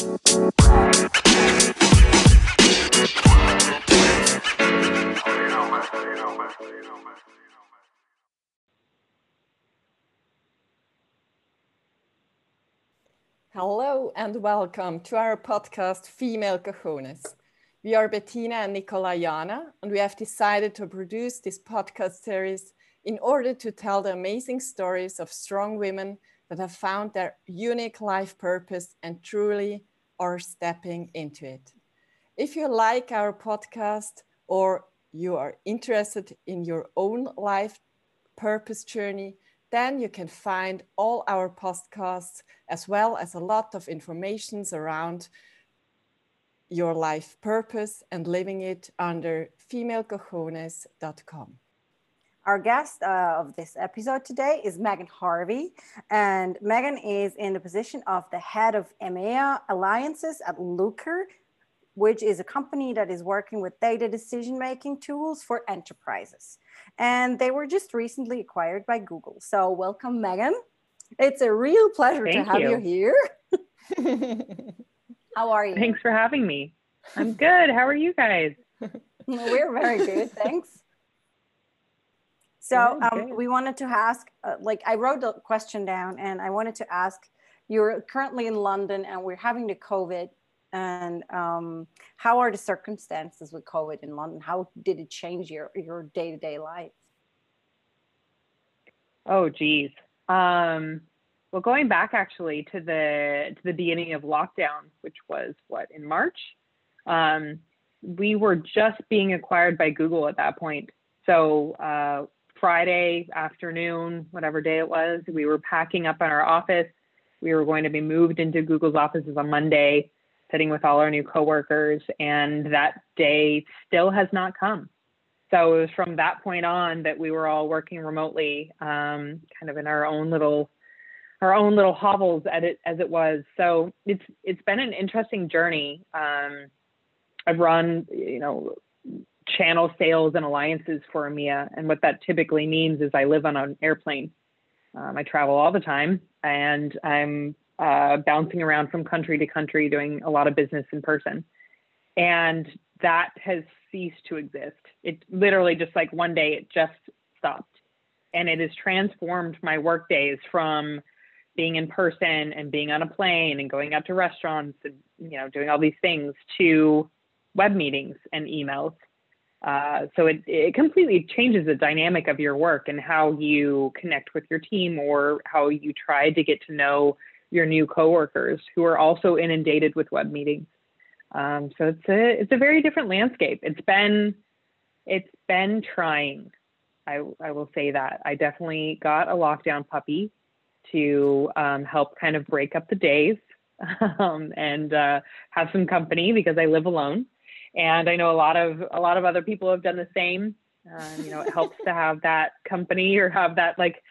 Hello and welcome to our podcast Female Cojones. We are Bettina and Nicola Jana, and we have decided to produce this podcast series in order to tell the amazing stories of strong women that have found their unique life purpose and truly are stepping into it. If you like our podcast or you are interested in your own life purpose journey, then you can find all our podcasts as well as a lot of informations around your life purpose and living it under femalecojones.com. Our guest uh, of this episode today is Megan Harvey, and Megan is in the position of the head of EMEA Alliances at Looker, which is a company that is working with data decision making tools for enterprises. And they were just recently acquired by Google. So, welcome, Megan. It's a real pleasure Thank to have you, you here. How are you? Thanks for having me. I'm good. How are you guys? We're very good. Thanks. So Good, um, we wanted to ask, uh, like I wrote the question down and I wanted to ask, you're currently in London and we're having the COVID and um, how are the circumstances with COVID in London? How did it change your, your day-to-day life? Oh, geez. Um, well, going back actually to the to the beginning of lockdown, which was what in March, um, we were just being acquired by Google at that point. So uh, Friday afternoon, whatever day it was, we were packing up in our office. We were going to be moved into Google's offices on Monday, sitting with all our new coworkers, and that day still has not come. So it was from that point on that we were all working remotely, um, kind of in our own little our own little hovels at it as it was. So it's it's been an interesting journey. Um, I've run, you know, channel sales and alliances for EMEA, and what that typically means is I live on an airplane. Um, I travel all the time, and I'm uh, bouncing around from country to country, doing a lot of business in person, and that has ceased to exist. It literally just like one day it just stopped, and it has transformed my work days from being in person and being on a plane and going out to restaurants and you know doing all these things to web meetings and emails. Uh, so it, it completely changes the dynamic of your work and how you connect with your team or how you try to get to know your new coworkers who are also inundated with web meetings. Um, so it's a it's a very different landscape. It's been it's been trying. I I will say that I definitely got a lockdown puppy to um, help kind of break up the days um, and uh, have some company because I live alone. And I know a lot of a lot of other people have done the same. Um, you know, it helps to have that company or have that like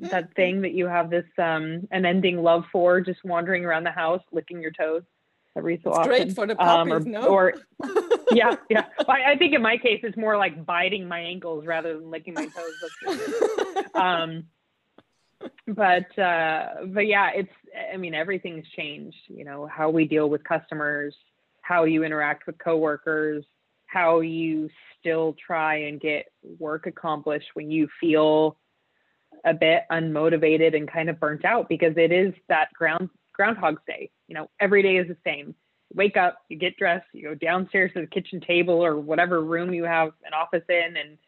that thing that you have this um, unending love for, just wandering around the house, licking your toes every so It's often. great for the Um, or, puppies, no? or yeah, yeah. I, I think in my case, it's more like biting my ankles rather than licking my toes. Um, but uh, but yeah, it's I mean everything's changed. You know how we deal with customers, how you interact with coworkers, how you still try and get work accomplished when you feel a bit unmotivated and kind of burnt out because it is that ground groundhog's day. You know every day is the same. Wake up, you get dressed, you go downstairs to the kitchen table or whatever room you have an office in, and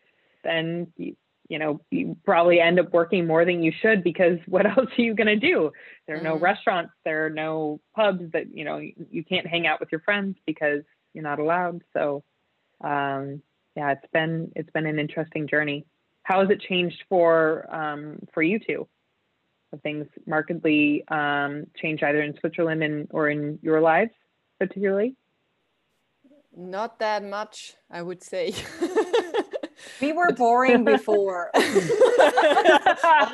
then you, you know, you probably end up working more than you should because what else are you going to do? There are no Mhm. restaurants, there are no pubs that, you know, you, you can't hang out with your friends because you're not allowed. So, um, yeah, it's been, it's been an interesting journey. How has it changed for, um, for you two? Have things markedly, um, changed either in Switzerland and, or in your lives particularly? Not that much, I would say. We were boring before.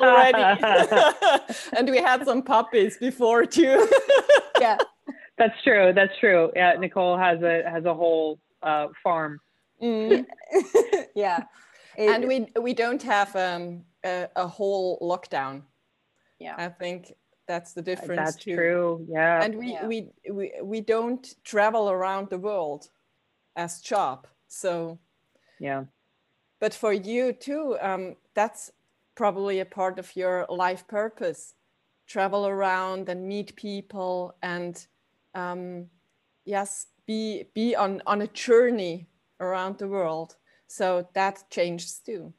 Already. and we had some puppies before too. yeah. That's true. That's true. Yeah, Nicole has a has a whole uh, farm. Mm. yeah. It- And we we don't have um, a, a whole lockdown. Yeah. I think that's the difference That's too. true. Yeah. and we, Yeah. we we we don't travel around the world as job so yeah. But for you too um, that's probably a part of your life purpose travel around and meet people and um, yes be be on on a journey around the world so that changes too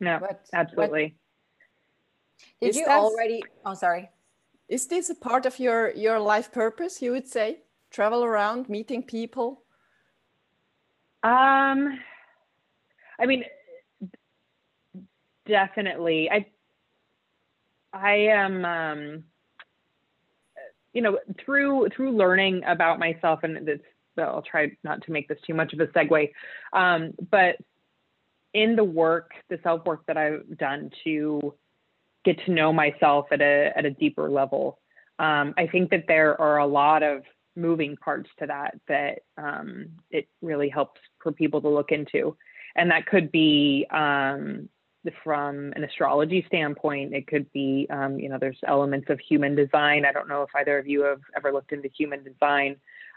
No, What- what- absolutely. Did Is you that- already? Oh, sorry. is this a part of your your life purpose you would say travel around meeting people Um, I mean, definitely. I, I am, um, you know, through through learning about myself, and this, I'll try not to make this too much of a segue, um, but in the work, the self work that I've done to get to know myself at a at a deeper level, um, I think that there are a lot of moving parts to that that um, it really helps for people to look into. And that could be um, from an astrology standpoint, it could be, um, you know, there's elements of human design. I don't know if either of you have ever looked into human design.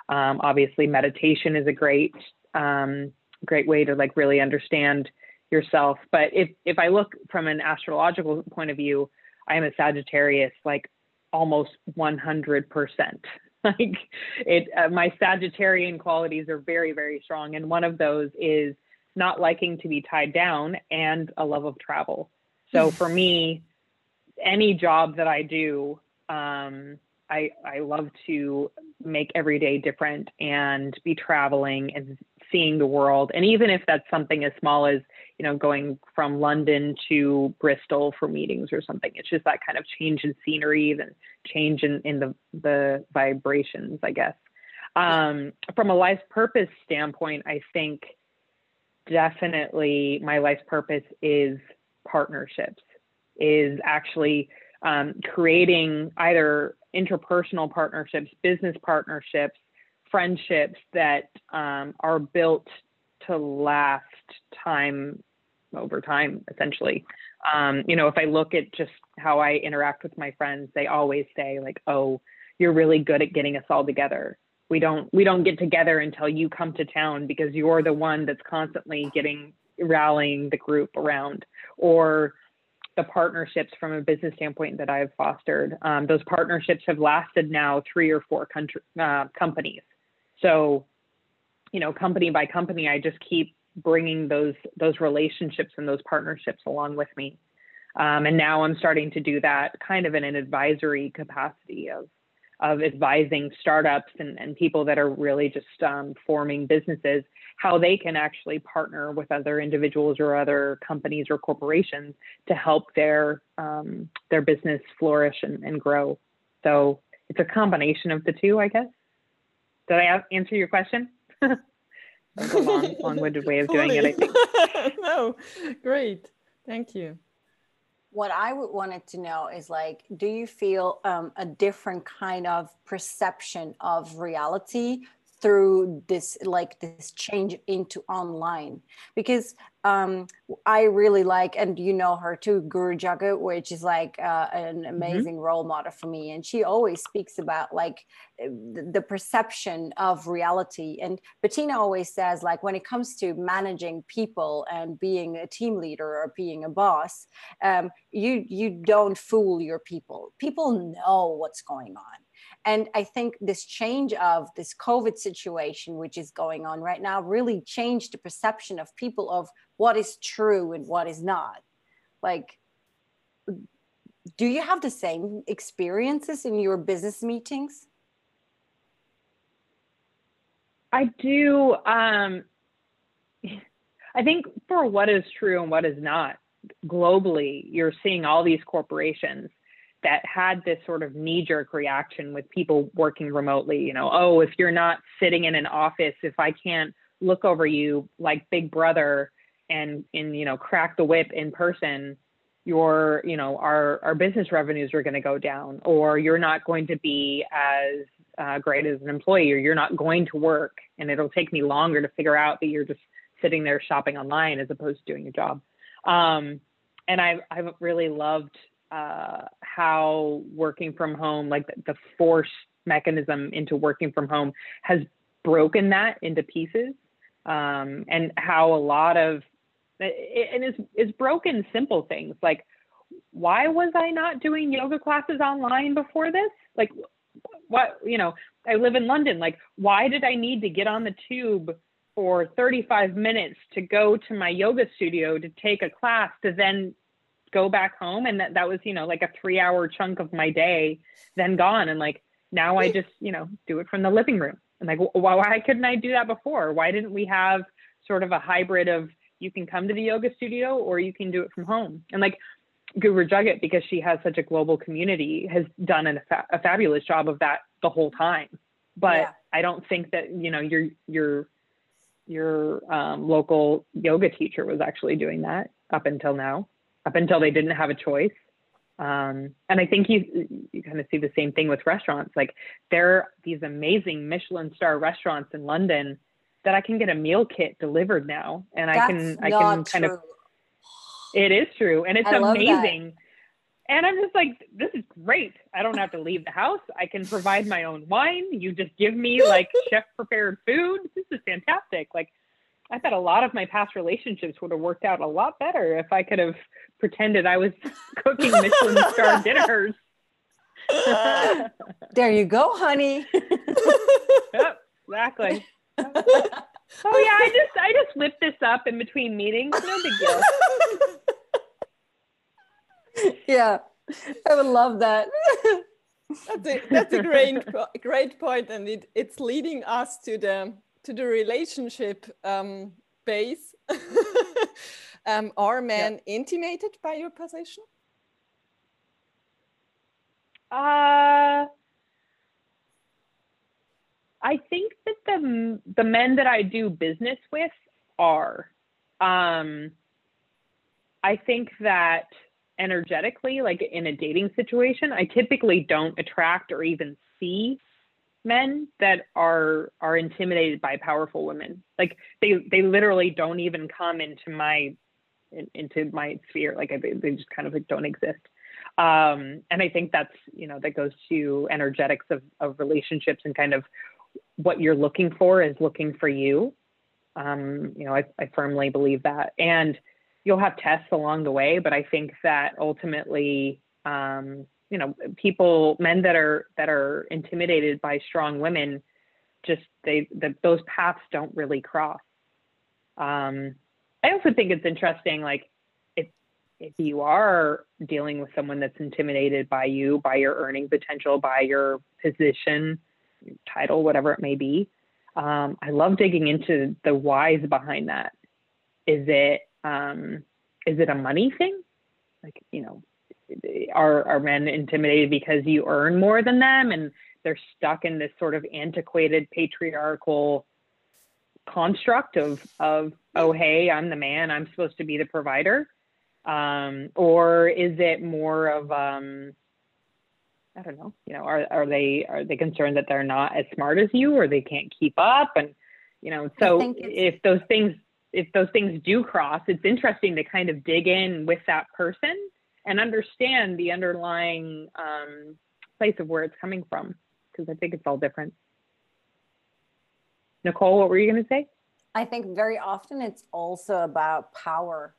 Um, obviously, meditation is a great, um, great way to like really understand yourself. But if if I look from an astrological point of view, I am a Sagittarius, like almost 100 percent like it uh, my sagittarian qualities are very very strong and one of those is not liking to be tied down and a love of travel. So for me any job that i do um, i i love to make every day different and be traveling and seeing the world. And even if that's something as small as you know going from london to bristol for meetings or something it's just that kind of change in scenery the change in, in the the vibrations i guess. Um, from a life purpose standpoint i think definitely my life purpose is partnerships is actually um, creating either interpersonal partnerships business partnerships friendships that um, are built to last time over time essentially. Um, you know if i look at just how i interact with my friends they always say like oh you're really good at getting us all together we don't we don't get together until you come to town because you're the one that's constantly getting rallying the group around or the partnerships from a business standpoint that I've fostered. Um, those partnerships have lasted now three or four country, uh, companies. So, you know, company by company, I just keep bringing those those relationships and those partnerships along with me. Um, and now I'm starting to do that kind of in an advisory capacity of of advising startups and, and people that are really just um, forming businesses, how they can actually partner with other individuals or other companies or corporations to help their um, their business flourish and, and grow. So it's a combination of the two, I guess. Did I answer your question? That's a long, long-winded way of doing it, I think. no, great. Thank you. What I wanted to know is like, do you feel um, a different kind of perception of reality through this like this change into online because um i really like and you know her too guru jagat which is like uh, an amazing mm-hmm. role model for me. And she always speaks about like the, the perception of reality. And bettina always says like when it comes to managing people and being a team leader or being a boss um, you you don't fool your people. People know what's going on and I think this change of this COVID situation, which is going on right now, really changed the perception of people of what is true and what is not. Like, do you have the same experiences in your business meetings? I do. Um, I think for what is true and what is not, globally, you're seeing all these corporations that had this sort of knee jerk reaction with people working remotely. You know, oh, if you're not sitting in an office, if I can't look over you like Big Brother and and you know crack the whip in person, your you know our our business revenues are going to go down, or you're not going to be as uh, great as an employee, or you're not going to work, and it'll take me longer to figure out that you're just sitting there shopping online as opposed to doing your job. Um, and I've I've really loved uh, how working from home, like the, force mechanism into working from home, has broken that into pieces, um, and how a lot of and is is broken simple things like why was I not doing yoga classes online before this? Like, what you know, I live in London. Like, why did I need to get on the tube for 35 minutes to go to my yoga studio to take a class to then go back home and that, that was you know like a three hour chunk of my day then gone. And like now i just you know do it from the living room. And like why, why couldn't i do that before? Why didn't we have sort of a hybrid of you can come to the yoga studio or you can do it from home? And like guru jagat because she has such a global community has done an, a fabulous job of that the whole time. But yeah. i don't think that you know your your your um, local yoga teacher was actually doing that up until now up until they didn't have a choice. Um, and I think you you kind of see the same thing with restaurants. Like there are these amazing Michelin star restaurants in London that I can get a meal kit delivered now, and That's I can I can kind true. of. It is true, and it's amazing. And I'm just like, this is great. I don't have to leave the house. I can provide my own wine. You just give me like chef prepared food. This is fantastic. Like I bet a lot of my past relationships would have worked out a lot better if I could have pretended I was cooking Michelin star dinners. there you go, honey. yep, exactly. oh yeah, I just I just whip this up in between meetings. No big deal. yeah, I would love that. that's a that's a great great point, and it, it's leading us to the to the relationship um, base. um, are men yeah. intimidated by your position? Uh, I think that the the men that I do business with are. Um, I think that energetically, like in a dating situation, I typically don't attract or even see men that are are intimidated by powerful women. Like they they literally don't even come into my in, into my sphere. Like they, they just kind of like don't exist. Um and i think that's you know that goes to energetics of of relationships and kind of what you're looking for is looking for you. Um you know i, I firmly believe that. And you'll have tests along the way but i think that ultimately um you know people men that are that are intimidated by strong women just they that those paths don't really cross. Um i also think it's interesting like if if you are dealing with someone that's intimidated by you by your earning potential by your position title whatever it may be um, i love digging into the whys behind that. Is it um, is it a money thing? Like you know are are men intimidated because you earn more than them and they're stuck in this sort of antiquated patriarchal construct of of oh hey i'm the man. I'm supposed to be the provider. Um, or is it more of um, i don't know you know are, are they are they concerned that they're not as smart as you or they can't keep up? And you know so if those things if those things do cross it's interesting to kind of dig in with that person and understand the underlying um, place of where it's coming from because I think it's all different. Nicole, what were you going to say? I think very often it's also about power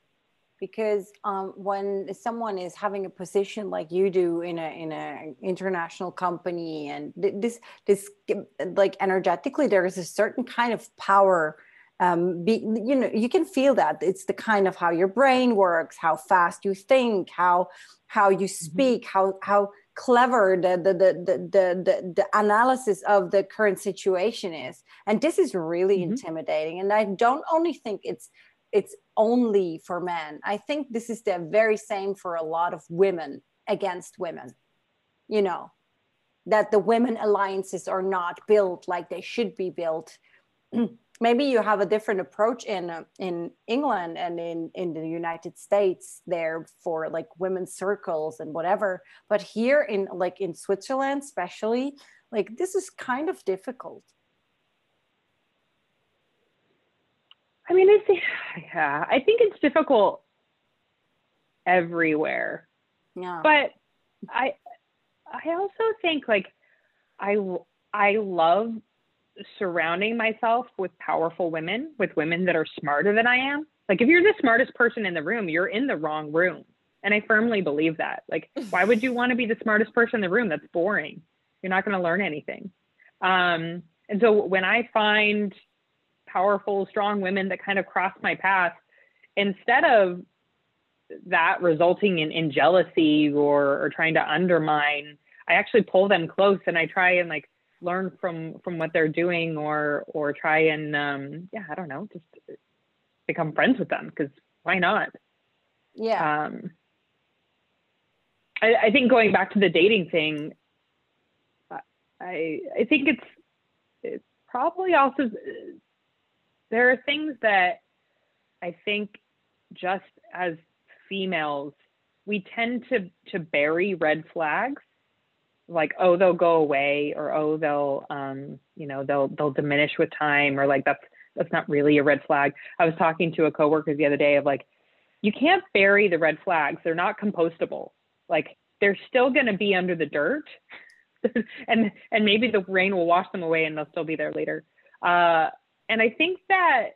because um, when someone is having a position like you do in a in an international company and this this like energetically there is a certain kind of power um, be, you know you can feel that it's the kind of how your brain works how fast you think how how you mm-hmm. speak mm-hmm. how how clever the the, the the the the analysis of the current situation is and this is really mm-hmm. intimidating and i don't only think it's it's only for men i think this is the very same for a lot of women against women you know that the women alliances are not built like they should be built maybe you have a different approach in uh, in England and in in the United States there for like women's circles and whatever. But here in like in Switzerland especially like this is kind of difficult. I mean it's yeah I think it's difficult everywhere. Yeah. But I I also think like I I love surrounding myself with powerful women, with women that are smarter than I am. Like if you're the smartest person in the room, you're in the wrong room. And I firmly believe that. Like why would you want to be the smartest person in the room? That's boring. You're not going to learn anything. Um, and so when I find powerful, strong women that kind of cross my path, instead of that resulting in, in jealousy or, or trying to undermine, I actually pull them close and I try and like learn from from what they're doing or or try and um yeah, I don't know, just become friends with them because why not? Yeah. Um I, I think going back to the dating thing, I I think it's it's probably also there are things that I think just as females we tend to to bury red flags like oh they'll go away or oh they'll um you know they'll they'll diminish with time or like that's that's not really a red flag. I was talking to a coworker the other day of like you can't bury the red flags. They're not compostable. Like they're still going to be under the dirt and and maybe the rain will wash them away and they'll still be there later. Uh and i think that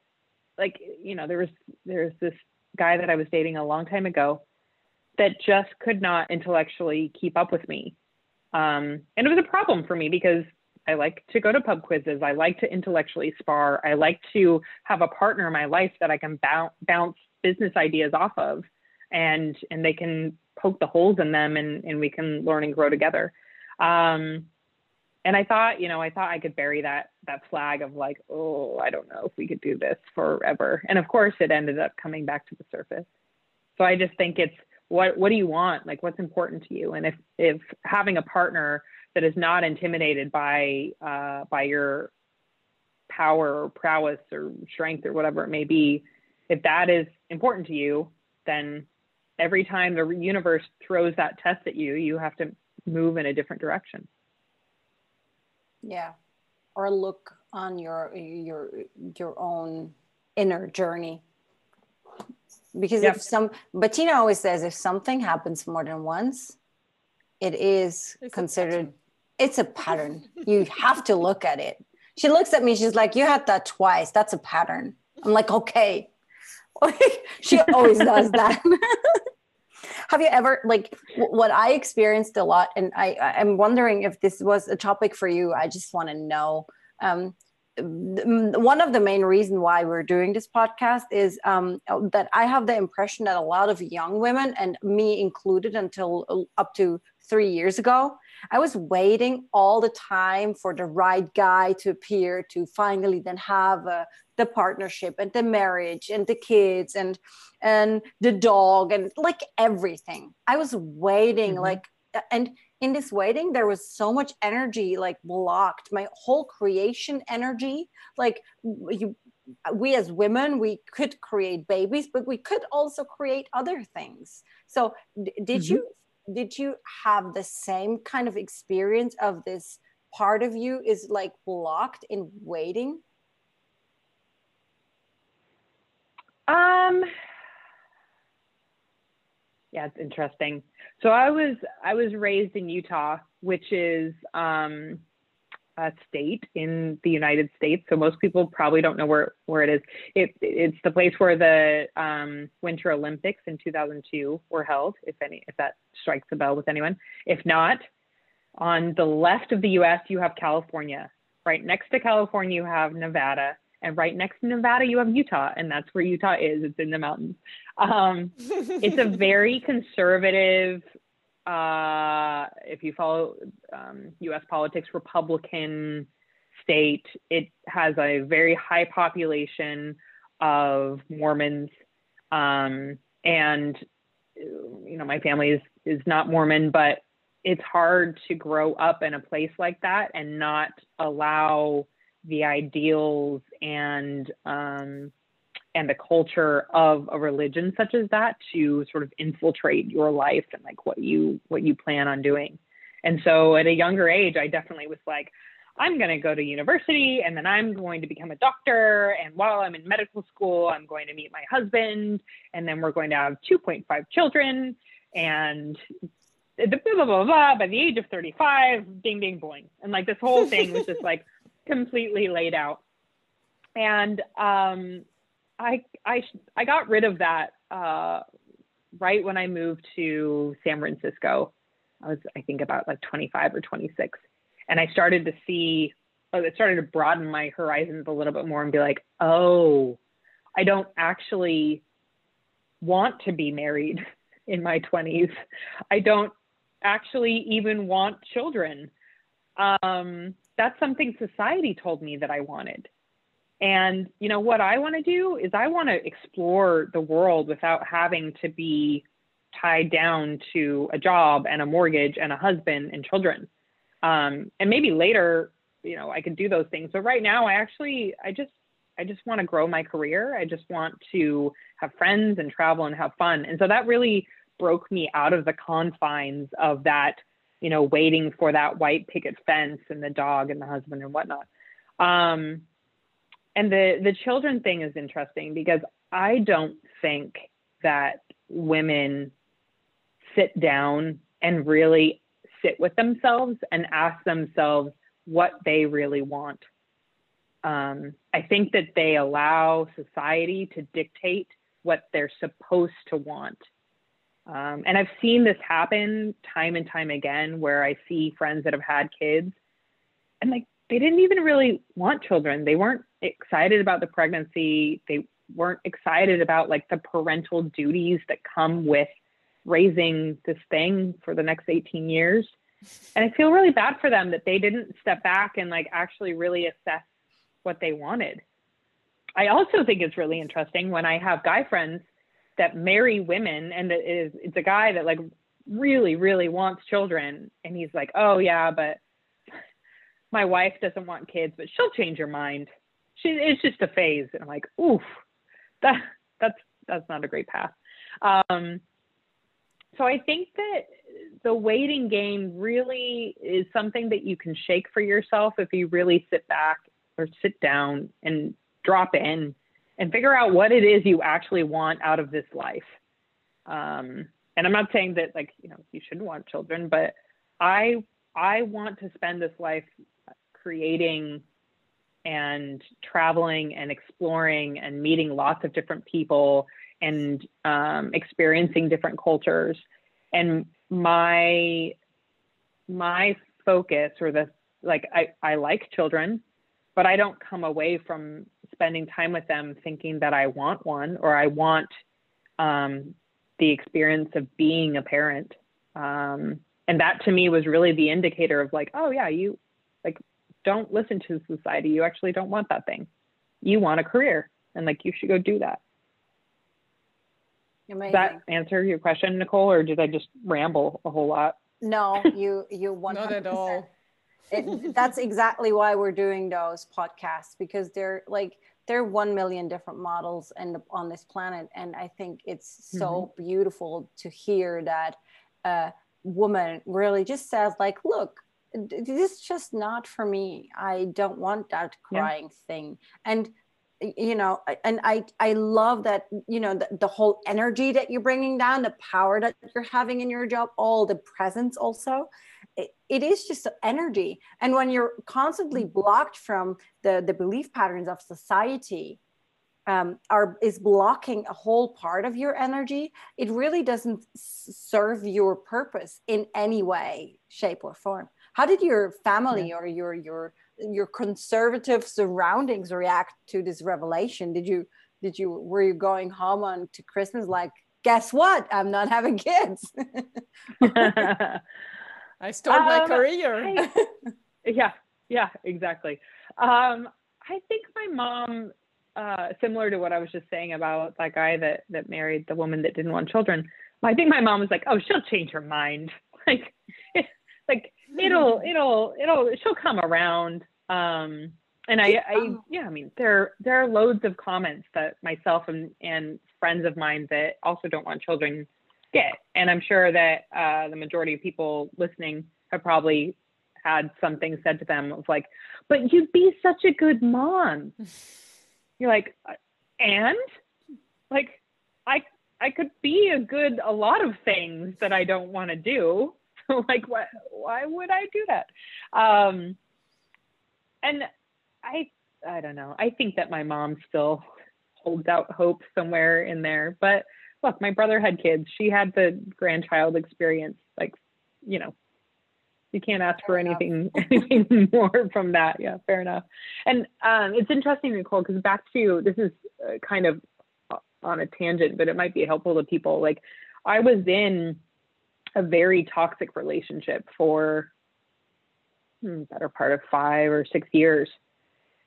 like you know there was there's this guy that i was dating a long time ago that just could not intellectually keep up with me um, and it was a problem for me because I like to go to pub quizzes. I like to intellectually spar. I like to have a partner in my life that I can bounce, bounce business ideas off of and and they can poke the holes in them and, and we can learn and grow together. Um, and I thought, you know, I thought I could bury that that flag of like, oh, I don't know if we could do this forever. And of course it ended up coming back to the surface. So I just think it's what what do you want? Like what's important to you? And if if having a partner that is not intimidated by uh, by your power or prowess or strength or whatever it may be if that is important to you then every time the universe throws that test at you you have to move in a different direction. Yeah. Or look on your your your own inner journey because if some bettina always says if something happens more than once it is it's considered a it's a pattern. You have to look at it. She looks at me she's like you had that twice. That's a pattern. I'm like okay. She always does that. Have you ever like what i experienced a lot and i i'm wondering if this was a topic for you i just want to know um, one of the main reason why we're doing this podcast is um, that I have the impression that a lot of young women, and me included, until uh, up to three years ago, I was waiting all the time for the right guy to appear to finally then have uh, the partnership and the marriage and the kids and and the dog and like everything. I was waiting mm-hmm. like and in this waiting there was so much energy like blocked. My whole creation energy like you we as women we could create babies but we could also create other things. So did mm-hmm. you did you have the same kind of experience of this part of you is like blocked in waiting? Um yeah it's interesting. So i was i was raised in utah which is um, a state in the united states. So most people probably don't know where where it is. It, it's the place where the um, winter olympics in 2002 were held if any if that strikes a bell with anyone. If not on the left of the us you have california. Right next to california you have nevada and right next to Nevada, you have Utah, and that's where Utah is. It's in the mountains. Um, it's a very conservative, uh, if you follow um, US politics, Republican state. It has a very high population of Mormons. Um, and, you know, my family is, is not Mormon, but it's hard to grow up in a place like that and not allow the ideals and um, and the culture of a religion such as that to sort of infiltrate your life and like what you what you plan on doing and so at a younger age i definitely was like i'm going to go to university and then i'm going to become a doctor and while i'm in medical school i'm going to meet my husband and then we're going to have 2.5 children and the blah, blah, blah, blah, by the age of 35, ding, ding, boing. And like this whole thing was just like completely laid out. And um, I, I, I got rid of that uh, right when I moved to San Francisco. I was, I think, about like 25 or 26. And I started to see, oh, it started to broaden my horizons a little bit more and be like, oh, I don't actually want to be married in my 20s. I don't actually even want children. Um, that's something society told me that I wanted. And you know what I want to do is I want to explore the world without having to be tied down to a job and a mortgage and a husband and children. Um, and maybe later, you know, I could do those things. But right now, I actually, I just, I just want to grow my career. I just want to have friends and travel and have fun. And so that really broke me out of the confines of that, you know, waiting for that white picket fence and the dog and the husband and whatnot. Um, and the the children thing is interesting because I don't think that women sit down and really sit with themselves and ask themselves what they really want. Um, I think that they allow society to dictate what they're supposed to want. Um, and I've seen this happen time and time again where I see friends that have had kids and like they didn't even really want children. They weren't excited about the pregnancy. They weren't excited about like the parental duties that come with raising this thing for the next 18 years. And I feel really bad for them that they didn't step back and like actually really assess what they wanted. I also think it's really interesting when I have guy friends that marry women and it is it's a guy that like really really wants children and he's like oh yeah but my wife doesn't want kids but she'll change her mind she it's just a phase and i'm like oof that that's that's not a great path um so i think that the waiting game really is something that you can shake for yourself if you really sit back or sit down and drop in and figure out what it is you actually want out of this life. Um, and I'm not saying that like you know you shouldn't want children, but I I want to spend this life creating and traveling and exploring and meeting lots of different people and um, experiencing different cultures. And my my focus or the like I, I like children, but I don't come away from spending time with them thinking that I want one or I want um, the experience of being a parent. Um, and that to me was really the indicator of like, oh yeah, you like don't listen to society. You actually don't want that thing. You want a career and like you should go do that. Amazing. Does that answer your question, Nicole, or did I just ramble a whole lot? No, you you one not at all. It, that's exactly why we're doing those podcasts because they're like there are 1 million different models and on this planet and i think it's so mm-hmm. beautiful to hear that a woman really just says like look this is just not for me i don't want that crying yeah. thing and you know and i i love that you know the, the whole energy that you're bringing down the power that you're having in your job all the presence also it, it is just energy and when you're constantly mm. blocked from the the belief patterns of society um, are is blocking a whole part of your energy it really doesn't serve your purpose in any way shape or form how did your family yeah. or your your your conservative surroundings react to this revelation did you did you were you going home on to christmas like guess what i'm not having kids I started um, my career. I, yeah, yeah, exactly. Um, I think my mom, uh, similar to what I was just saying about that guy that that married the woman that didn't want children. I think my mom was like, "Oh, she'll change her mind. Like, it, like it'll it'll it'll she'll come around." Um, and I, I yeah, I mean, there there are loads of comments that myself and and friends of mine that also don't want children get. And I'm sure that uh, the majority of people listening have probably had something said to them of like, but you'd be such a good mom. You're like, and like, I I could be a good a lot of things that I don't want to do. So like what why would I do that? Um and I I don't know. I think that my mom still holds out hope somewhere in there. But look, my brother had kids. She had the grandchild experience. Like, you know, you can't ask fair for anything anything more from that. Yeah, fair enough. And um, it's interesting, Nicole, because back to you. this is uh, kind of on a tangent, but it might be helpful to people. Like, I was in a very toxic relationship for hmm, better part of five or six years,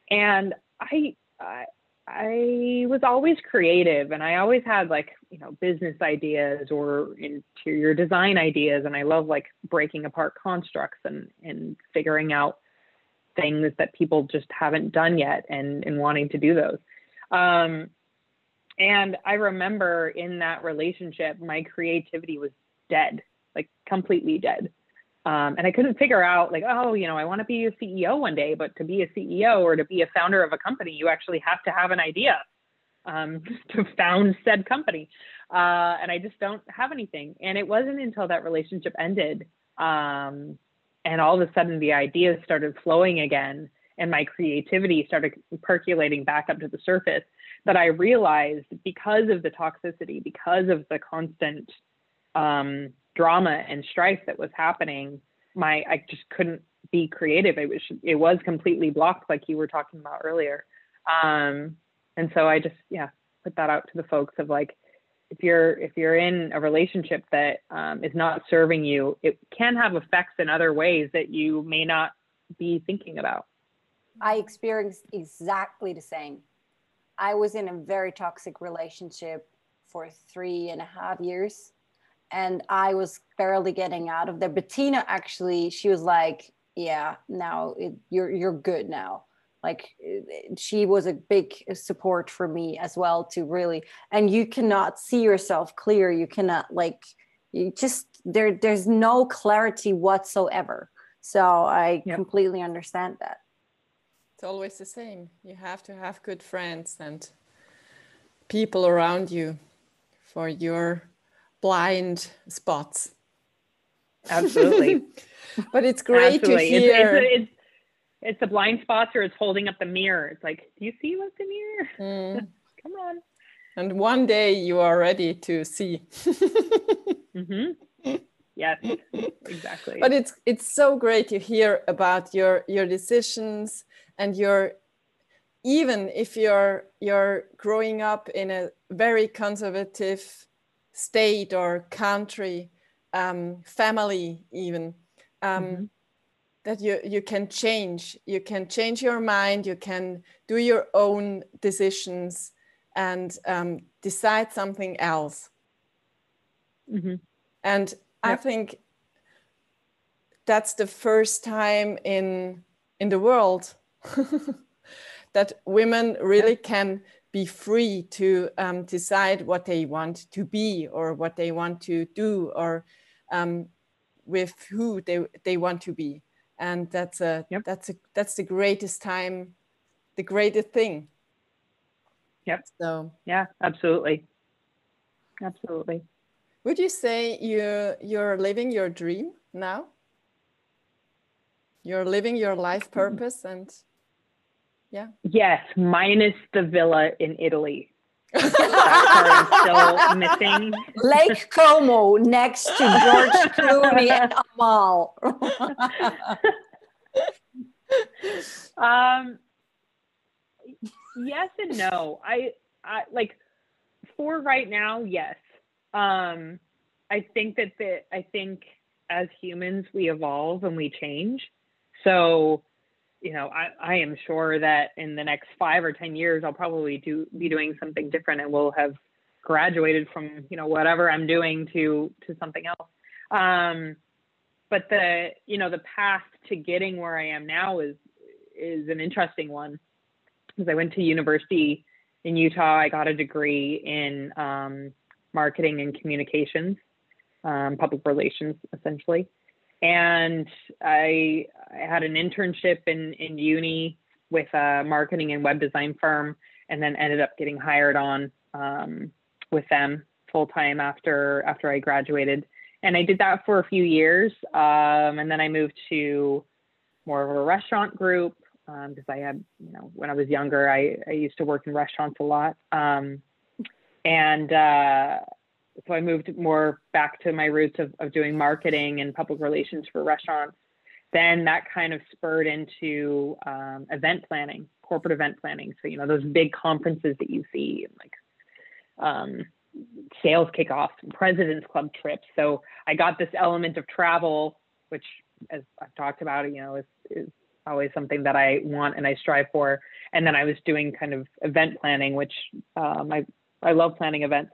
and I, I I was always creative and I always had like, you know, business ideas or interior design ideas. And I love like breaking apart constructs and, and figuring out things that people just haven't done yet and, and wanting to do those. Um, and I remember in that relationship, my creativity was dead, like completely dead. Um, and I couldn't figure out like, oh, you know, I want to be a CEO one day, but to be a CEO or to be a founder of a company, you actually have to have an idea um, to found said company. Uh, and I just don't have anything. And it wasn't until that relationship ended um, and all of a sudden the ideas started flowing again and my creativity started percolating back up to the surface that I realized because of the toxicity, because of the constant um, drama and strife that was happening, my I just couldn't be creative. It was it was completely blocked, like you were talking about earlier. Um, and so I just yeah put that out to the folks of like if you're if you're in a relationship that um, is not serving you, it can have effects in other ways that you may not be thinking about. I experienced exactly the same. I was in a very toxic relationship for three and a half years and I was barely getting out of there. Bettina actually, she was like, "Yeah, now it, you're you're good now." Like she was a big support for me as well to really. And you cannot see yourself clear. You cannot like you just there. There's no clarity whatsoever. So I yep. completely understand that. It's always the same. You have to have good friends and people around you for your blind spots. Absolutely. but it's great Absolutely. to hear. It's, it's, it's, it's, the blind spots or it's holding up the mirror. It's like, do you see what's in here? Mm. Come on. And one day you are ready to see. mm-hmm. Yes, exactly. But it's it's so great to hear about your your decisions and your even if you're you're growing up in a very conservative state or country, um, family, even. Um, mm-hmm. That you, you can change. You can change your mind. You can do your own decisions and um, decide something else. Mm-hmm. And yep. I think that's the first time in in the world that women really can be free to um, decide what they want to be or what they want to do or um, with who they, they want to be. And that's a yep. that's a that's the greatest time the greatest thing. Yep. So. Yeah absolutely. Absolutely. Would you say you you're living your dream now? You're living your life purpose and yeah. Yes, minus the villa in Italy. still missing. Lake Como next to George Clooney and Amal. um, yes and no. I, I like for right now, yes. Um, I think that the I think as humans we evolve and we change. So you know, I, I am sure that in the next five or 10 years, I'll probably do be doing something different and will have graduated from, you know, whatever I'm doing to, to something else. Um, but the, you know, the path to getting where I am now is, is an interesting one because I went to university in Utah. I got a degree in um, marketing and communications, um, public relations, essentially and I, I had an internship in in uni with a marketing and web design firm, and then ended up getting hired on um, with them full time after after I graduated, and I did that for a few years, um, and then I moved to more of a restaurant group because um, I had, you know, when I was younger, I, I used to work in restaurants a lot, um, and uh, so I moved more back to my roots of, of doing marketing and public relations for restaurants. Then that kind of spurred into um, event planning, corporate event planning. So you know those big conferences that you see, like um, sales kickoffs, and President's Club trips. So I got this element of travel, which, as I've talked about, you know, is, is always something that I want and I strive for. And then I was doing kind of event planning, which um, I I love planning events.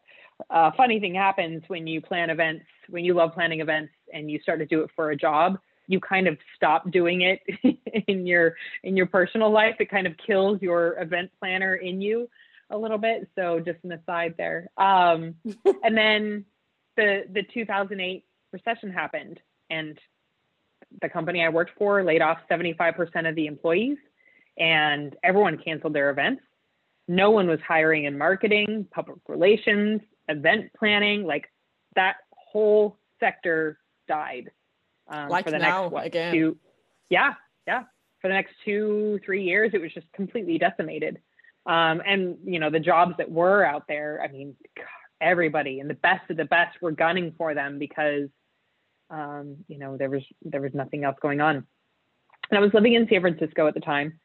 Uh, funny thing happens when you plan events, when you love planning events and you start to do it for a job, you kind of stop doing it in your in your personal life. It kind of kills your event planner in you a little bit. So just an aside there. Um, and then the the 2008 recession happened, and the company I worked for laid off 75% of the employees, and everyone canceled their events. No one was hiring in marketing, public relations, event planning. Like that whole sector died. Um, like for the now, next what, again. Two, yeah, yeah. For the next two, three years, it was just completely decimated. Um, and you know the jobs that were out there. I mean, everybody and the best of the best were gunning for them because um, you know there was there was nothing else going on. And I was living in San Francisco at the time,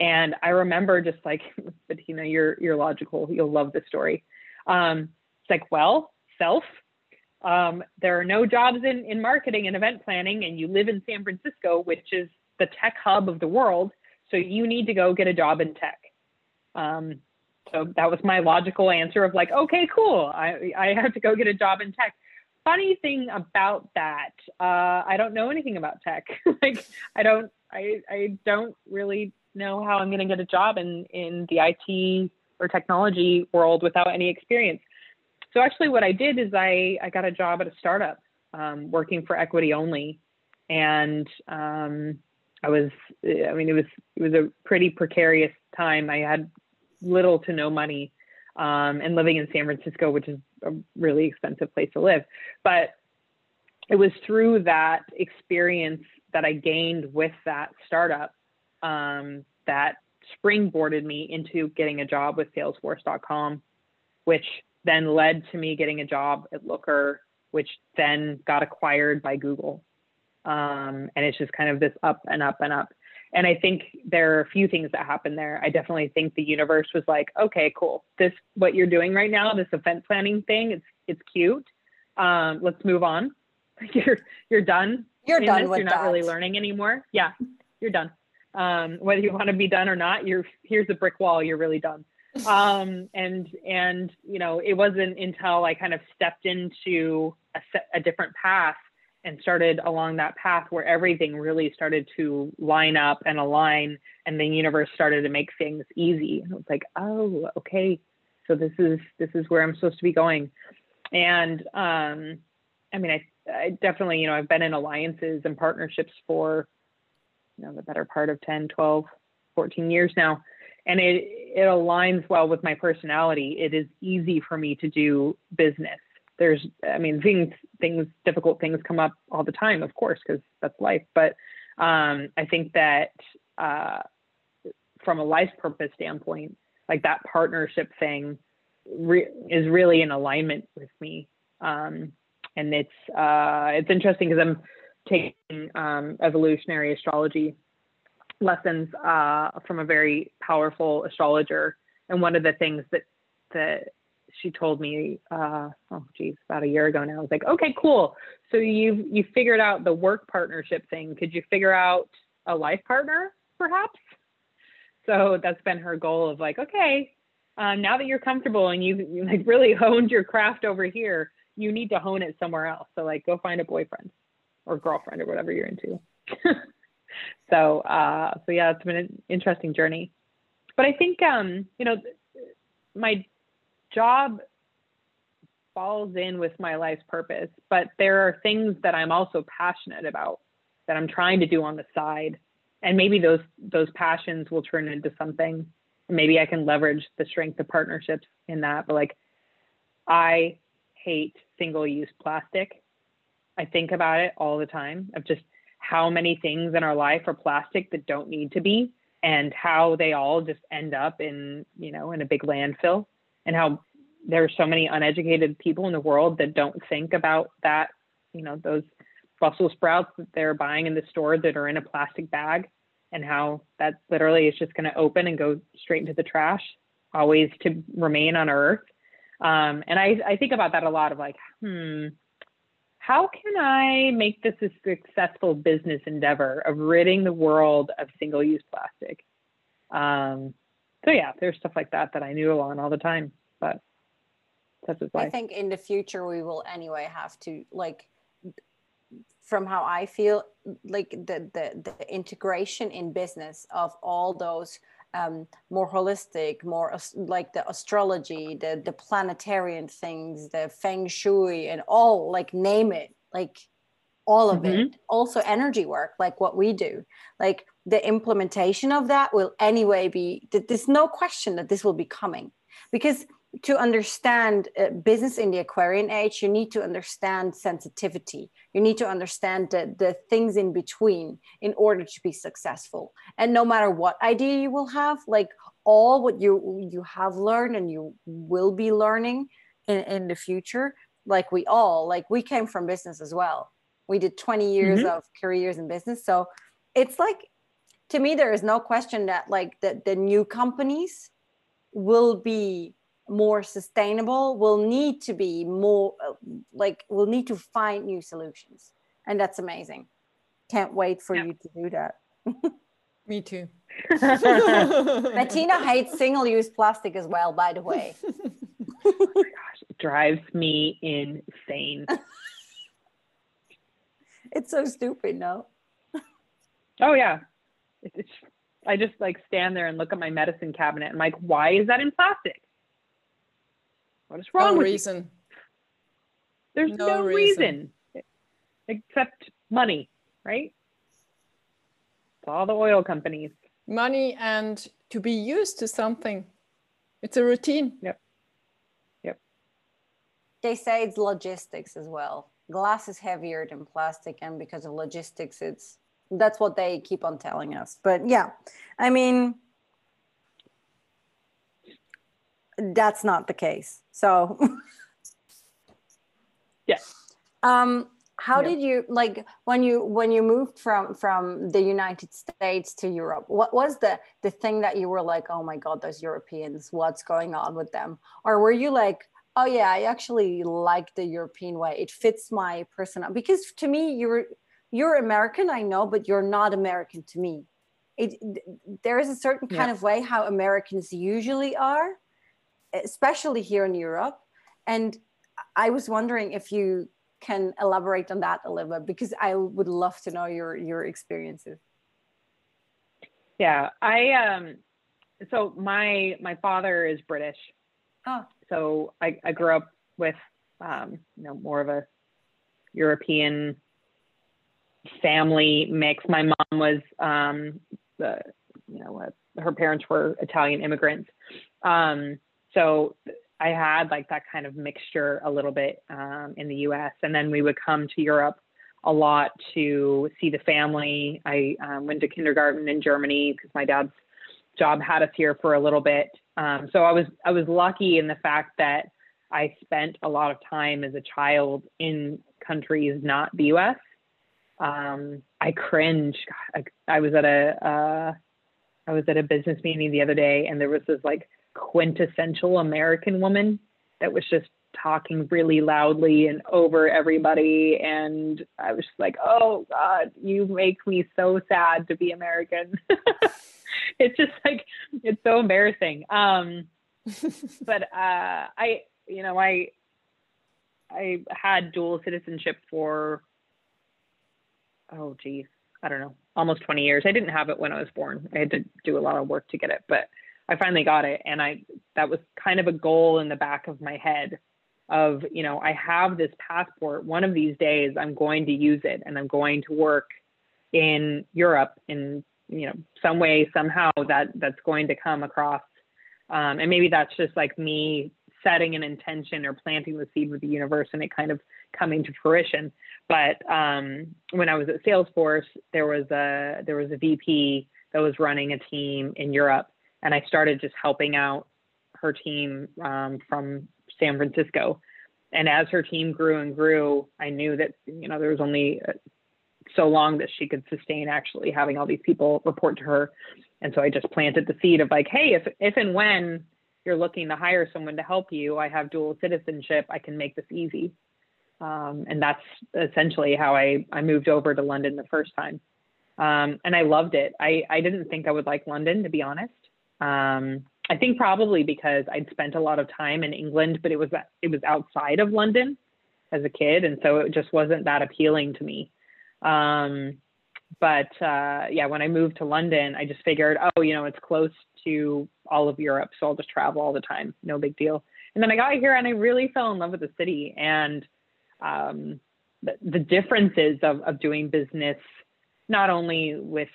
and I remember just like, know, you're you're logical. You'll love this story. Um, it's like, well, self. Um, there are no jobs in in marketing and event planning, and you live in San Francisco, which is the tech hub of the world. So you need to go get a job in tech. Um, so that was my logical answer of like, okay, cool. I, I have to go get a job in tech. Funny thing about that, uh, I don't know anything about tech. like I don't, I, I don't really know how I'm going to get a job in, in the IT or technology world without any experience. So actually what I did is I, I got a job at a startup um, working for equity only. And um, I was, I mean, it was, it was a pretty precarious time. I had little to no money um, and living in San Francisco, which is a really expensive place to live. But it was through that experience that I gained with that startup um, that springboarded me into getting a job with Salesforce.com, which then led to me getting a job at Looker, which then got acquired by Google. Um, and it's just kind of this up and up and up. And I think there are a few things that happened there. I definitely think the universe was like, okay, cool. This what you're doing right now, this event planning thing, it's it's cute. Um, let's move on. You're you're done. You're done this. with You're not that. really learning anymore. Yeah, you're done. Um, whether you want to be done or not, you're here's a brick wall. You're really done. Um, and and you know, it wasn't until I kind of stepped into a, a different path and started along that path where everything really started to line up and align and the universe started to make things easy. It was like oh okay. So this is this is where i'm supposed to be going. And um i mean i i definitely you know i've been in alliances and partnerships for you know the better part of 10 12 14 years now and it it aligns well with my personality it is easy for me to do business. There's i mean things things difficult things come up all the time of course because that's life but um, i think that uh, from a life purpose standpoint like that partnership thing re- is really in alignment with me. Um, and it's uh, it's interesting because i'm taking um, evolutionary astrology lessons uh, from a very powerful astrologer and one of the things that that she told me, uh, oh geez, about a year ago now. I was like, okay, cool. So you've you figured out the work partnership thing. Could you figure out a life partner, perhaps? So that's been her goal of like, okay, um, now that you're comfortable and you you like really honed your craft over here, you need to hone it somewhere else. So like, go find a boyfriend or girlfriend or whatever you're into. so uh, so yeah, it's been an interesting journey. But I think um, you know, my job falls in with my life's purpose, but there are things that I'm also passionate about that I'm trying to do on the side. And maybe those those passions will turn into something. Maybe I can leverage the strength of partnerships in that. But like I hate single use plastic. I think about it all the time of just how many things in our life are plastic that don't need to be and how they all just end up in, you know, in a big landfill and how there's so many uneducated people in the world that don't think about that, you know, those Brussels sprouts that they're buying in the store that are in a plastic bag and how that literally is just going to open and go straight into the trash, always to remain on Earth. Um, and I, I think about that a lot of like, hmm, how can I make this a successful business endeavor of ridding the world of single use plastic? Um, so yeah, there's stuff like that that I knew along all the time, but that's just I think in the future we will anyway have to like from how I feel, like the, the, the integration in business of all those um, more holistic, more like the astrology, the, the planetarian things, the feng shui, and all like name it, like all of mm-hmm. it. Also, energy work, like what we do. Like the implementation of that will anyway be, there's no question that this will be coming because to understand uh, business in the Aquarian age, you need to understand sensitivity. You need to understand the, the things in between in order to be successful. And no matter what idea you will have, like all what you you have learned and you will be learning in, in the future, like we all, like we came from business as well. We did 20 years mm-hmm. of careers in business. So it's like to me, there is no question that like the, the new companies will be more sustainable will need to be more uh, like we'll need to find new solutions. And that's amazing. Can't wait for yeah. you to do that. Me too. Bettina hates single-use plastic as well by the way. Oh my gosh it drives me insane. It's so stupid no? Oh yeah. It's, i just like stand there and look at my medicine cabinet. And like why is that in plastic what is wrong no with reason. You? There's no, no reason. reason except money, right? It's all the oil companies. Money and to be used to something. It's a routine. Yep. Yep. They say it's logistics as well. Glass is heavier than plastic, and because of logistics, it's that's what they keep on telling us. But yeah, I mean, that's not the case. So yeah. Um how yeah. did you like when you when you moved from from the United States to Europe? What was the the thing that you were like, "Oh my god, those Europeans, what's going on with them?" Or were you like, "Oh yeah, I actually like the European way. It fits my personality." Because to me, you're you're American, I know, but you're not American to me. It, there is a certain kind yeah. of way how Americans usually are, especially here in Europe. And I was wondering if you can elaborate on that a little bit because I would love to know your your experiences. Yeah, I um so my my father is British. Oh. So I, I grew up with um, you know, more of a European family mix. My mom was um the you know, her parents were Italian immigrants. Um, so I had like that kind of mixture a little bit um, in the US. And then we would come to Europe a lot to see the family. I um, went to kindergarten in Germany because my dad's job had us here for a little bit. Um, so I was I was lucky in the fact that I spent a lot of time as a child in countries not the U.S. Um, I cringe. I, I was at a uh, I was at a business meeting the other day, and there was this like quintessential American woman that was just talking really loudly and over everybody. And I was like, oh God, you make me so sad to be American. it's just like, it's so embarrassing. Um, but uh, I, you know, I, I had dual citizenship for, oh geez, I don't know, almost 20 years. I didn't have it when I was born. I had to do a lot of work to get it, but I finally got it. And I, that was kind of a goal in the back of my head of, you know, I have this passport. One of these days I'm going to use it and I'm going to work in Europe in, you know, some way, somehow that that's going to come across. Um, and maybe that's just like me setting an intention or planting the seed with the universe and it kind of coming to fruition. But um, when I was at Salesforce, there was a there was a VP that was running a team in Europe, and I started just helping out her team um, from San Francisco. And as her team grew and grew, I knew that you know there was only uh, so long that she could sustain actually having all these people report to her. And so I just planted the seed of like, hey, if if and when you're looking to hire someone to help you, I have dual citizenship. I can make this easy. Um, and that's essentially how I, I moved over to London the first time. Um, and I loved it. I, I didn't think I would like London, to be honest. Um, I think probably because I'd spent a lot of time in England, but it was it was outside of London as a kid, and so it just wasn't that appealing to me. Um, but uh, yeah, when I moved to London, I just figured, oh, you know, it's close to all of Europe, so I'll just travel all the time, no big deal. And then I got here, and I really fell in love with the city and um, the, the differences of of doing business, not only with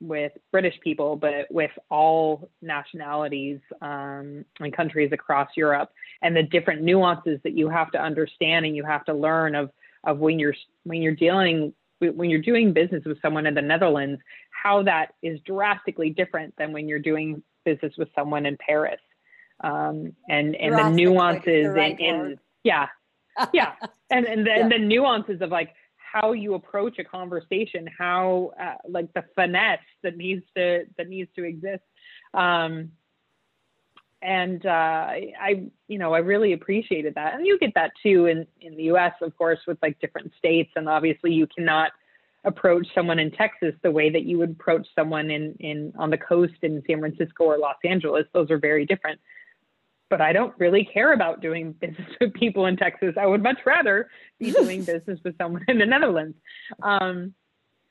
with British people, but with all nationalities um, and countries across Europe, and the different nuances that you have to understand and you have to learn of of when you're when you're dealing when you're doing business with someone in the Netherlands, how that is drastically different than when you're doing business with someone in Paris, um, and and the nuances the right in, in yeah yeah. And and the, yeah. and the nuances of like how you approach a conversation, how uh, like the finesse that needs to that needs to exist. Um, and uh, I, you know, I really appreciated that, and you get that too in in the U.S. of course with like different states, and obviously you cannot approach someone in Texas the way that you would approach someone in in on the coast in San Francisco or Los Angeles. Those are very different but I don't really care about doing business with people in Texas. I would much rather be doing business with someone in the Netherlands. Um,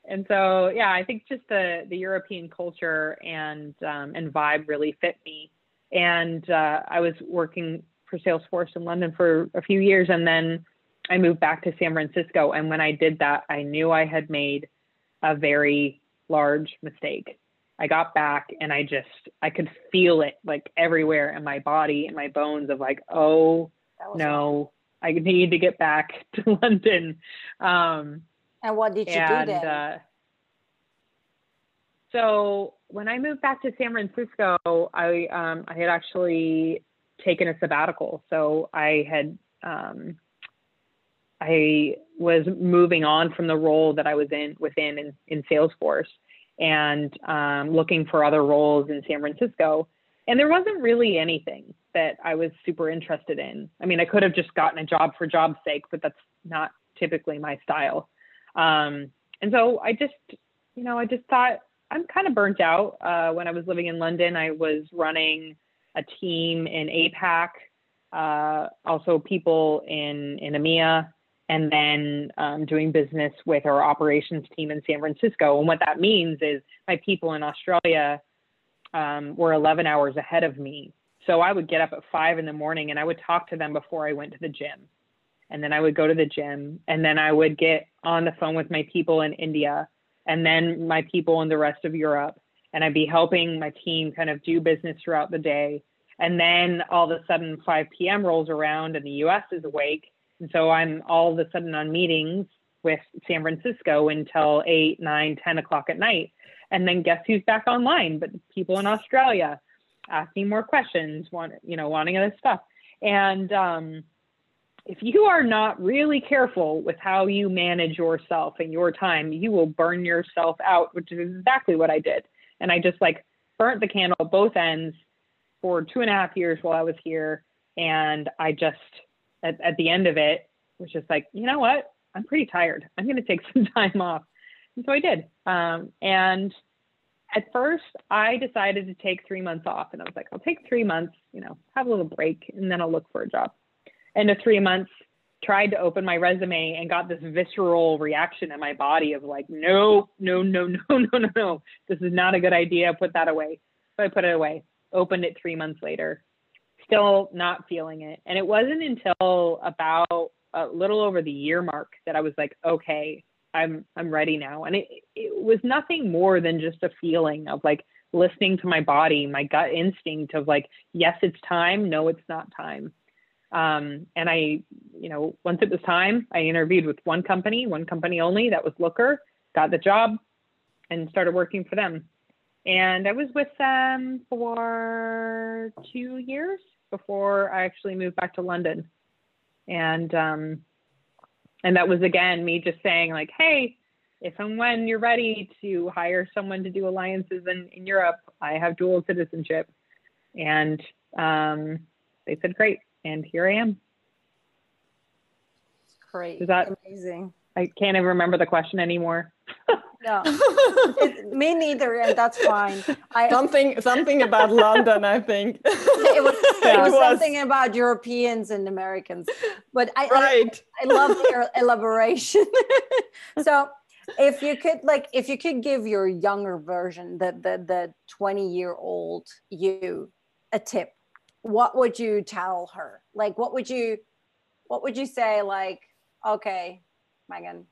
and so, yeah, I think just the the European culture and um, and vibe really fit me. And uh, I was working for Salesforce in London for a few years, and then I moved back to San Francisco. And when I did that, I knew I had made a very large mistake. I got back and I just I could feel it like everywhere in my body and my bones of like, oh no, I need to get back to London. Um, and what did you and, do then? Uh, so when I moved back to San Francisco, I um, I had actually taken a sabbatical. So I had um, I was moving on from the role that I was in within in, in Salesforce and um, looking for other roles in San Francisco. And there wasn't really anything that I was super interested in. I mean, I could have just gotten a job for job's sake, but that's not typically my style. Um, and so I just, you know, I just thought I'm kind of burnt out. Uh, when I was living in London, I was running a team in APAC, uh, also people in in EMEA, and then um, doing business with our operations team in San Francisco. And what that means is my people in Australia um, were 11 hours ahead of me. So I would get up at five in the morning and I would talk to them before I went to the gym. And then I would go to the gym and then I would get on the phone with my people in India and then my people in the rest of Europe. And I'd be helping my team kind of do business throughout the day. And then all of a sudden 5 p.m. rolls around and the US is awake so I'm all of a sudden on meetings with San Francisco until 8, 9, 10 o'clock at night. And then guess who's back online? But people in Australia asking more questions, want, you know, wanting other stuff. And um, if you are not really careful with how you manage yourself and your time, you will burn yourself out, which is exactly what I did. And I just like burnt the candle both ends for two and a half years while I was here. And I just at, at the end of it was just like, you know what? I'm pretty tired. I'm going to take some time off. And so I did. Um, and at first, I decided to take three months off. And I was like, I'll take three months, you know, have a little break, and then I'll look for a job. And the three months, tried to open my resume and got this visceral reaction in my body of like, no, no, no, no, no, no, no. This is not a good idea. Put that away. So I put it away. Opened it three months later still not feeling it. And it wasn't until about a little over the year mark that I was like, okay, I'm I'm ready now. And it it was nothing more than just a feeling of like listening to my body, my gut instinct of like, yes, it's time, no, it's not time. Um, and I, you know, once it was time, I interviewed with one company, one company only, that was Looker, got the job, and started working for them. And I was with them for two years before I actually moved back to London. And um, and that was again me just saying like, hey, if and when you're ready to hire someone to do alliances in, in Europe, I have dual citizenship. And um, they said, great. And here I am. Great. Is that amazing? I can't even remember the question anymore. no, it, me neither, and that's fine. I, something something about London, I think. It was, it was, was, something about Europeans and Americans, but I right. I, I love your elaboration. so, if you could like, if you could give your younger version, the the the twenty year old you, a tip, what would you tell her? Like, what would you, what would you say? Like, okay, Megan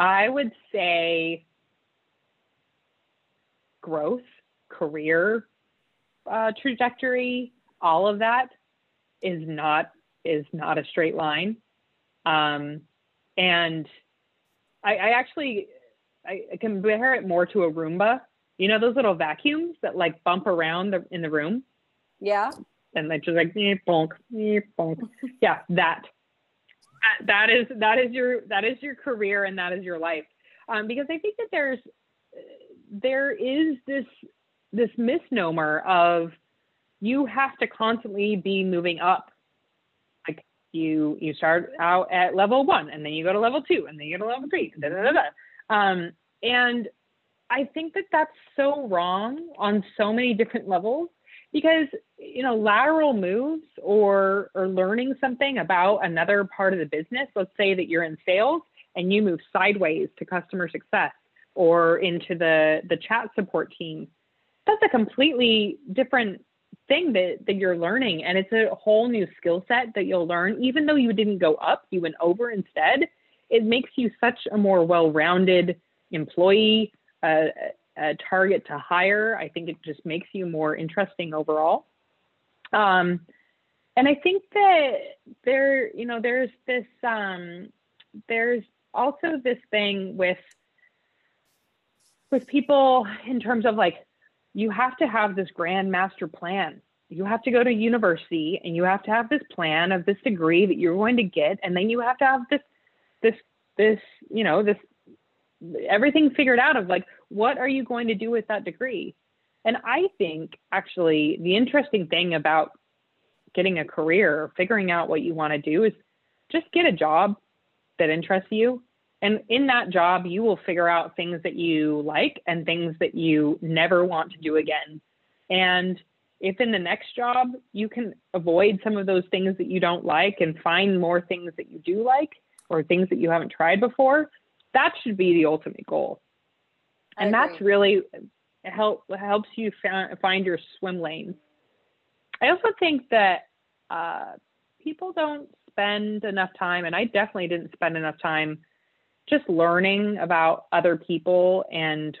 I would say growth, career uh, trajectory, all of that is not is not a straight line. Um, and I, I actually I, I compare it more to a Roomba. You know those little vacuums that like bump around the, in the room. Yeah. And they just like bonk, bonk. yeah, that. That is that is your that is your career and that is your life. Um, because i think that there's there is this this misnomer of you have to constantly be moving up. Like you you start out at level one and then you go to level two and then you go to level three. Da, da, da, um, and i think that that's so wrong on so many different levels because you know lateral moves or or learning something about another part of the business let's say that you're in sales and you move sideways to customer success or into the the chat support team that's a completely different thing that that you're learning. And it's a whole new skill set that you'll learn. Even though you didn't go up you went over instead it makes you such a more well-rounded employee uh, a target to hire. I think it just makes you more interesting overall. Um, and I think that there, you know, there's this, um, there's also this thing with, with people in terms of like, you have to have this grand master plan. You have to go to university and you have to have this plan of this degree that you're going to get. And then you have to have this, this, this, you know, this everything figured out of like what are you going to do with that degree? And i think actually the interesting thing about getting a career figuring out what you want to do is just get a job that interests you. And in that job you will figure out things that you like and things that you never want to do again. And if in the next job you can avoid some of those things that you don't like and find more things that you do like or things that you haven't tried before that should be the ultimate goal and that's really help helps you find your swim lanes i also think that uh, people don't spend enough time and i definitely didn't spend enough time just learning about other people and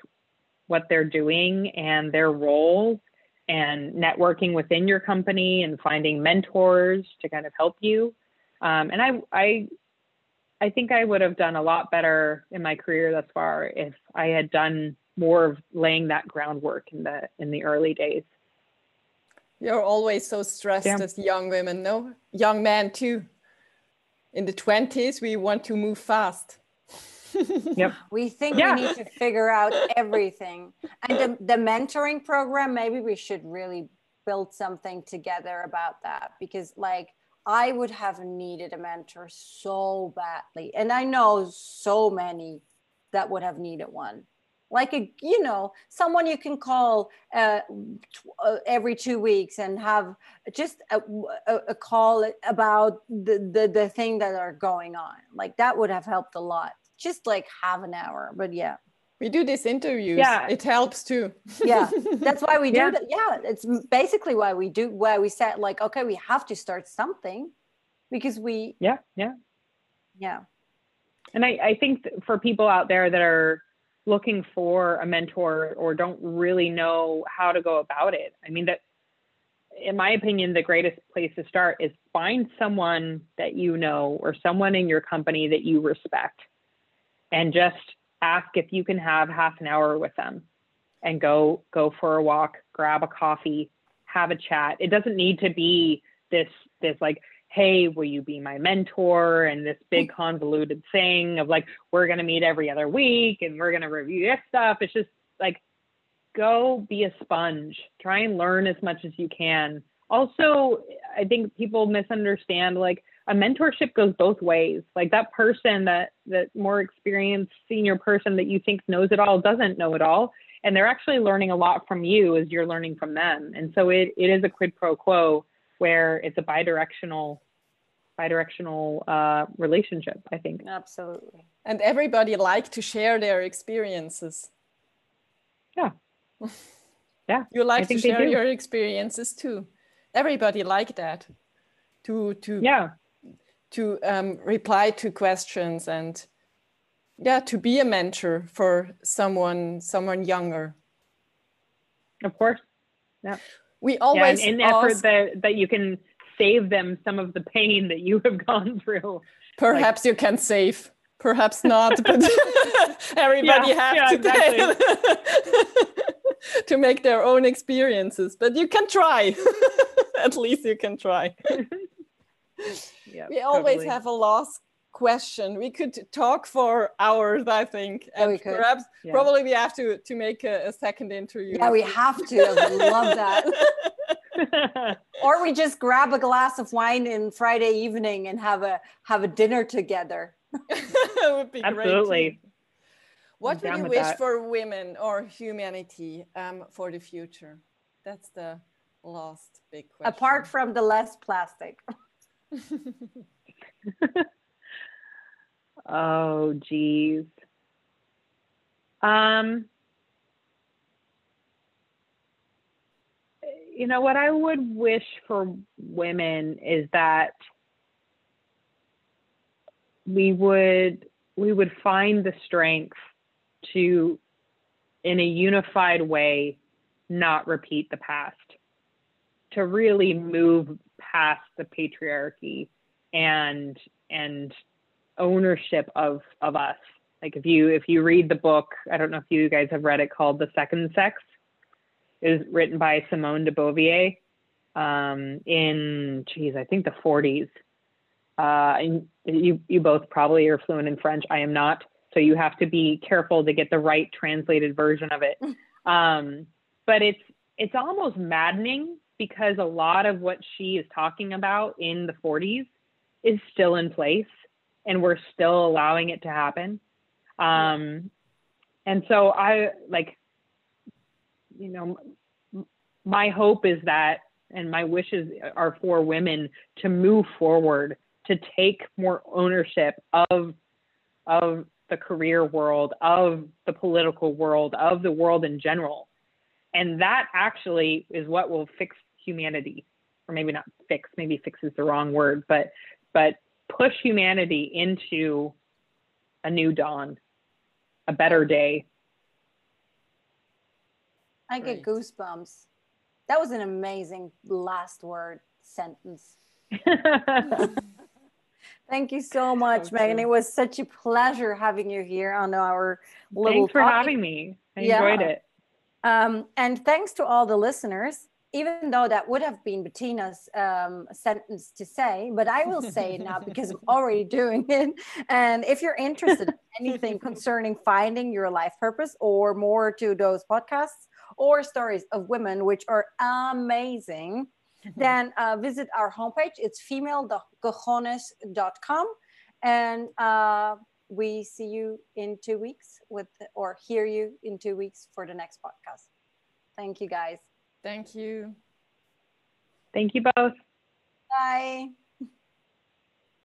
what they're doing and their roles and networking within your company and finding mentors to kind of help you. Um, and I, I I think I would have done a lot better in my career thus far if I had done more of laying that groundwork in the in the early days. You're always so stressed yeah. as young women, no? Young men too. In the 20s, we want to move fast. yep. We think yeah. we need to figure out everything. And the, the mentoring program, maybe we should really build something together about that because like I would have needed a mentor so badly. And I know so many that would have needed one. Like a, you know, someone you can call uh, uh, every two weeks and have just a, a, a call about the, the the thing that are going on. Like that would have helped a lot. Just like half an hour, but yeah we do these interviews. Yeah. It helps too. Yeah. That's why we do yeah. that yeah it's basically why we do why we said like okay we have to start something because we yeah yeah. Yeah. And i i think for people out there that are looking for a mentor or don't really know how to go about it i mean that in my opinion, the greatest place to start is find someone that you know or someone in your company that you respect and just ask if you can have half an hour with them and go go for a walk, grab a coffee, have a chat. It doesn't need to be this this like hey, will you be my mentor? And this big mm. convoluted thing of like, we're going to meet every other week and we're going to review this stuff. It's just like, go be a sponge, try and learn as much as you can. Also, I think people misunderstand like a mentorship goes both ways. Like that person that that more experienced senior person that you think knows it all doesn't know it all. And they're actually learning a lot from you as you're learning from them. And so it, it is a quid pro quo where it's a bidirectional bidirectional uh, relationship i think. Absolutely. And everybody like to share their experiences. Yeah. Yeah you like to share your experiences too. Everybody like that. To to yeah to um, reply to questions and yeah to be a mentor for someone someone younger. Of course. Yeah. We always yeah, in effort that, that you can save them some of the pain that you have gone through. Perhaps like, you can save perhaps not but everybody yeah, has yeah, to exactly. to make their own experiences but you can try. At least you can try yeah we always totally. have a last question. We could talk for hours i think and yeah, perhaps yeah. probably we have to to make a, a second interview. Yeah we have to. I love that. Or we just grab a glass of wine in friday evening and have a have a dinner together. That would be absolutely. great what would you wish that. for women or humanity um, for the future? That's the last big question. Apart from the less plastic Oh, geez. Um, you know, what I would wish for women is that we would we would find the strength to in a unified way not repeat the past to really move past the patriarchy and and ownership of of us. Like if you if you read the book i don't know if you guys have read it called the second sex. Is written by simone de beauvoir um, in geez i think the 40s uh, and you you both probably are fluent in french. I am not. So you have to be careful to get the right translated version of it. Um, but it's it's almost maddening because a lot of what she is talking about in the 40s is still in place and we're still allowing it to happen. Um, and so I like, you know, my hope is that, and my wishes are for women to move forward, to take more ownership of, of the career world, of the political world, of the world in general. And that actually is what will fix humanity, or maybe not fix, maybe fix is the wrong word, but but push humanity into a new dawn, a better day. I get goosebumps. That was an amazing last word sentence. Thank you so much, so Megan. It was such a pleasure having you here on our little. Thanks for having me. I yeah. enjoyed it. Um, and thanks to all the listeners even though that would have been Bettina's um, sentence to say, but I will say it now because I'm already doing it. And if you're interested in anything concerning finding your life purpose or more to those podcasts or stories of women, which are amazing, then uh, visit our homepage. It's femalecojones.com. And uh, we see you in two weeks with, or hear you in two weeks for the next podcast. Thank you, guys. Thank you. Thank you both. Bye.